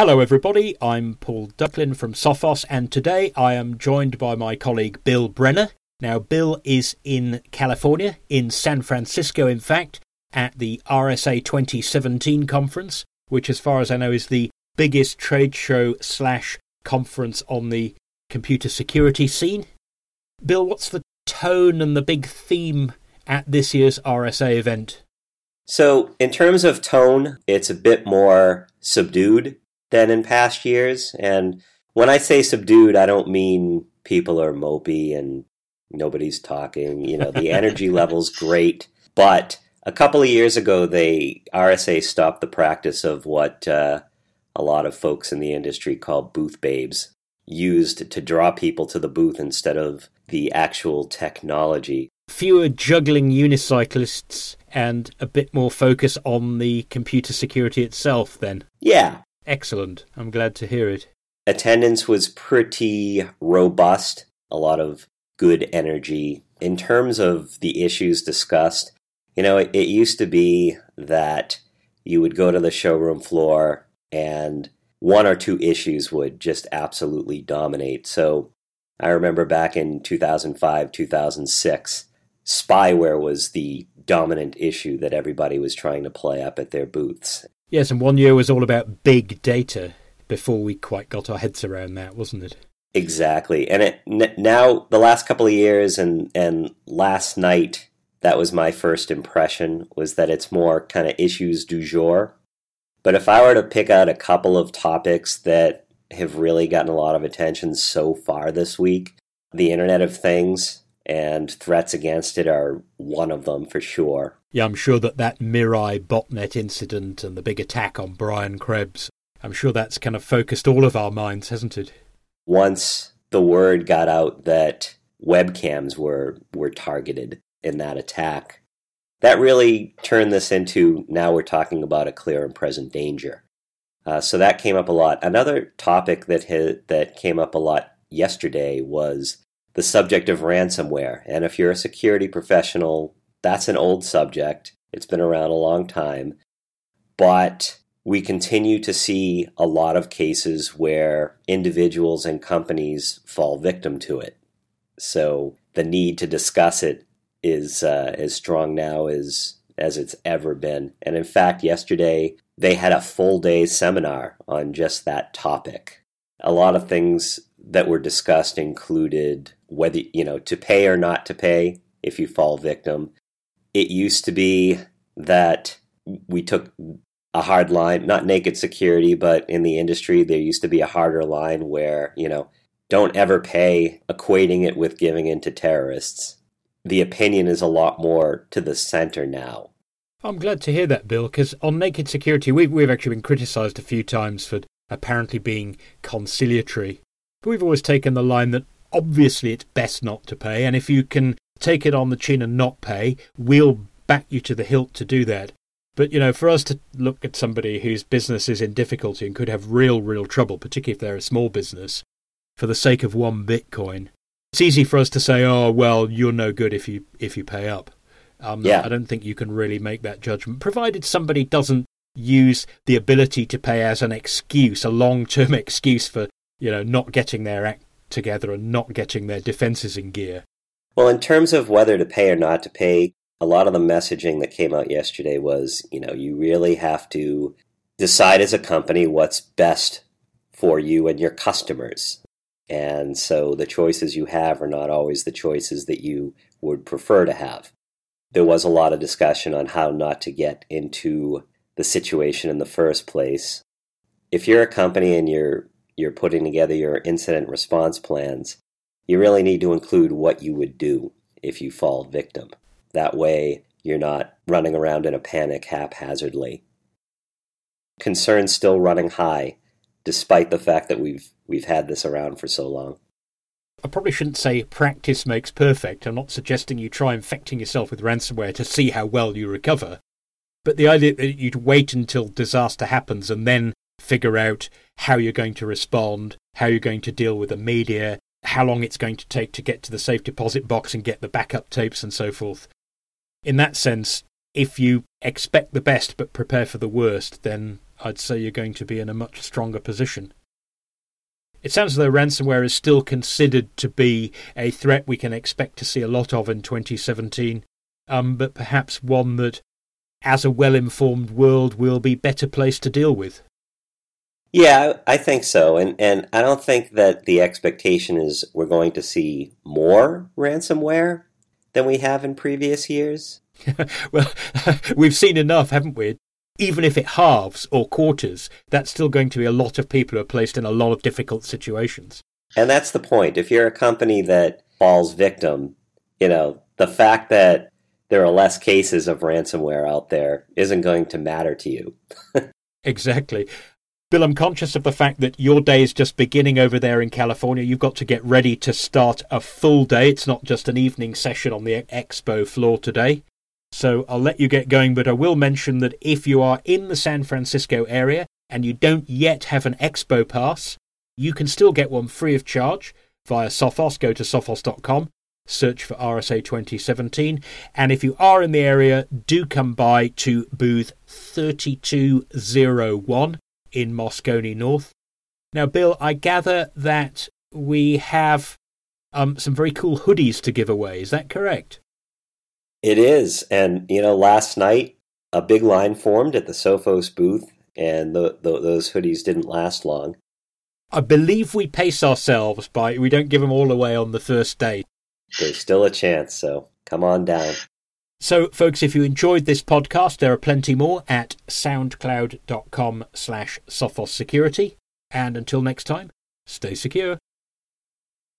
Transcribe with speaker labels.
Speaker 1: Hello, everybody. I'm Paul Ducklin from Sophos, and today I am joined by my colleague Bill Brenner. Now, Bill is in California, in San Francisco, in fact, at the RSA 2017 conference, which, as far as I know, is the biggest trade show slash conference on the computer security scene. Bill, what's the tone and the big theme at this year's RSA event?
Speaker 2: So, in terms of tone, it's a bit more subdued than in past years. And when I say subdued, I don't mean people are mopey and nobody's talking. You know, the energy level's great. But a couple of years ago, they RSA stopped the practice of what uh, a lot of folks in the industry call booth babes, used to draw people to the booth instead of the actual technology.
Speaker 1: Fewer juggling unicyclists and a bit more focus on the computer security itself, then.
Speaker 2: Yeah,
Speaker 1: Excellent. I'm glad to hear it.
Speaker 2: Attendance was pretty robust, a lot of good energy. In terms of the issues discussed, you know, it, it used to be that you would go to the showroom floor and one or two issues would just absolutely dominate. So I remember back in 2005, 2006, spyware was the dominant issue that everybody was trying to play up at their booths.
Speaker 1: Yes, and one year was all about big data before we quite got our heads around that, wasn't it?
Speaker 2: Exactly. And it n- now the last couple of years and and last night that was my first impression was that it's more kind of issues du jour. But if I were to pick out a couple of topics that have really gotten a lot of attention so far this week, the Internet of Things and threats against it are one of them for sure.
Speaker 1: Yeah, I'm sure that that Mirai botnet incident and the big attack on Brian Krebs, I'm sure that's kind of focused all of our minds, hasn't it?
Speaker 2: Once the word got out that webcams were were targeted in that attack, that really turned this into now we're talking about a clear and present danger. Uh, so that came up a lot. Another topic that ha- that came up a lot yesterday was the subject of ransomware. And if you're a security professional, that's an old subject. It's been around a long time. But we continue to see a lot of cases where individuals and companies fall victim to it. So the need to discuss it is uh, as strong now as as it's ever been. And in fact, yesterday they had a full day seminar on just that topic. A lot of things that were discussed included whether you know to pay or not to pay if you fall victim. It used to be that we took a hard line, not naked security, but in the industry there used to be a harder line where, you know, don't ever pay, equating it with giving in to terrorists. The opinion is a lot more to the center now.
Speaker 1: I'm glad to hear that, Bill, because on naked security, we've, we've actually been criticised a few times for apparently being conciliatory. But we've always taken the line that obviously it's best not to pay, and if you can take it on the chin and not pay, we'll back you to the hilt to do that. But, you know, for us to look at somebody whose business is in difficulty and could have real, real trouble, particularly if they're a small business, for the sake of one Bitcoin, it's easy for us to say, oh, well, you're no good if you, if you pay up. Um,
Speaker 2: yeah.
Speaker 1: I don't think you can really make that judgment, provided somebody doesn't use the ability to pay as an excuse, a long term excuse for, you know, not getting their act together and not getting their defenses in gear.
Speaker 2: Well, in terms of whether to pay or not to pay, a lot of the messaging that came out yesterday was, you know, you really have to decide as a company what's best for you and your customers. And so the choices you have are not always the choices that you would prefer to have. There was a lot of discussion on how not to get into the situation in the first place. If you're a company and you're you're putting together your incident response plans, you really need to include what you would do if you fall victim. That way, you're not running around in a panic haphazardly. Concerns still running high, despite the fact that we've we've had this around for so long.
Speaker 1: I probably shouldn't say practice makes perfect. I'm not suggesting you try infecting yourself with ransomware to see how well you recover. But the idea that you'd wait until disaster happens and then figure out how you're going to respond, how you're going to deal with the media, how long it's going to take to get to the safe deposit box and get the backup tapes and so forth. In that sense, if you expect the best but prepare for the worst, then I'd say you're going to be in a much stronger position. It sounds as though ransomware is still considered to be a threat we can expect to see a lot of in 2017, um, but perhaps one that, as a well informed world, we'll be better placed to deal with.
Speaker 2: Yeah, I think so. And and I don't think that the expectation is we're going to see more ransomware than we have in previous years.
Speaker 1: well, we've seen enough, haven't we? Even if it halves or quarters, that's still going to be a lot of people who are placed in a lot of difficult situations.
Speaker 2: And that's the point. If you're a company that falls victim, you know, the fact that there are less cases of ransomware out there isn't going to matter to you.
Speaker 1: exactly. Bill, I'm conscious of the fact that your day is just beginning over there in California. You've got to get ready to start a full day. It's not just an evening session on the expo floor today. So I'll let you get going, but I will mention that if you are in the San Francisco area and you don't yet have an expo pass, you can still get one free of charge via Sophos. Go to sophos.com, search for RSA 2017. And if you are in the area, do come by to booth 3201 in Moscone North. Now, Bill, I gather that we have um, some very cool hoodies to give away. Is that correct?
Speaker 2: It is. And, you know, last night, a big line formed at the Sophos booth, and the, the, those hoodies didn't last long.
Speaker 1: I believe we pace ourselves by we don't give them all away on the first day.
Speaker 2: There's still a chance, so come on down.
Speaker 1: So, folks, if you enjoyed this podcast, there are plenty more at soundcloud.com slash Sophos Security. And until next time, stay secure.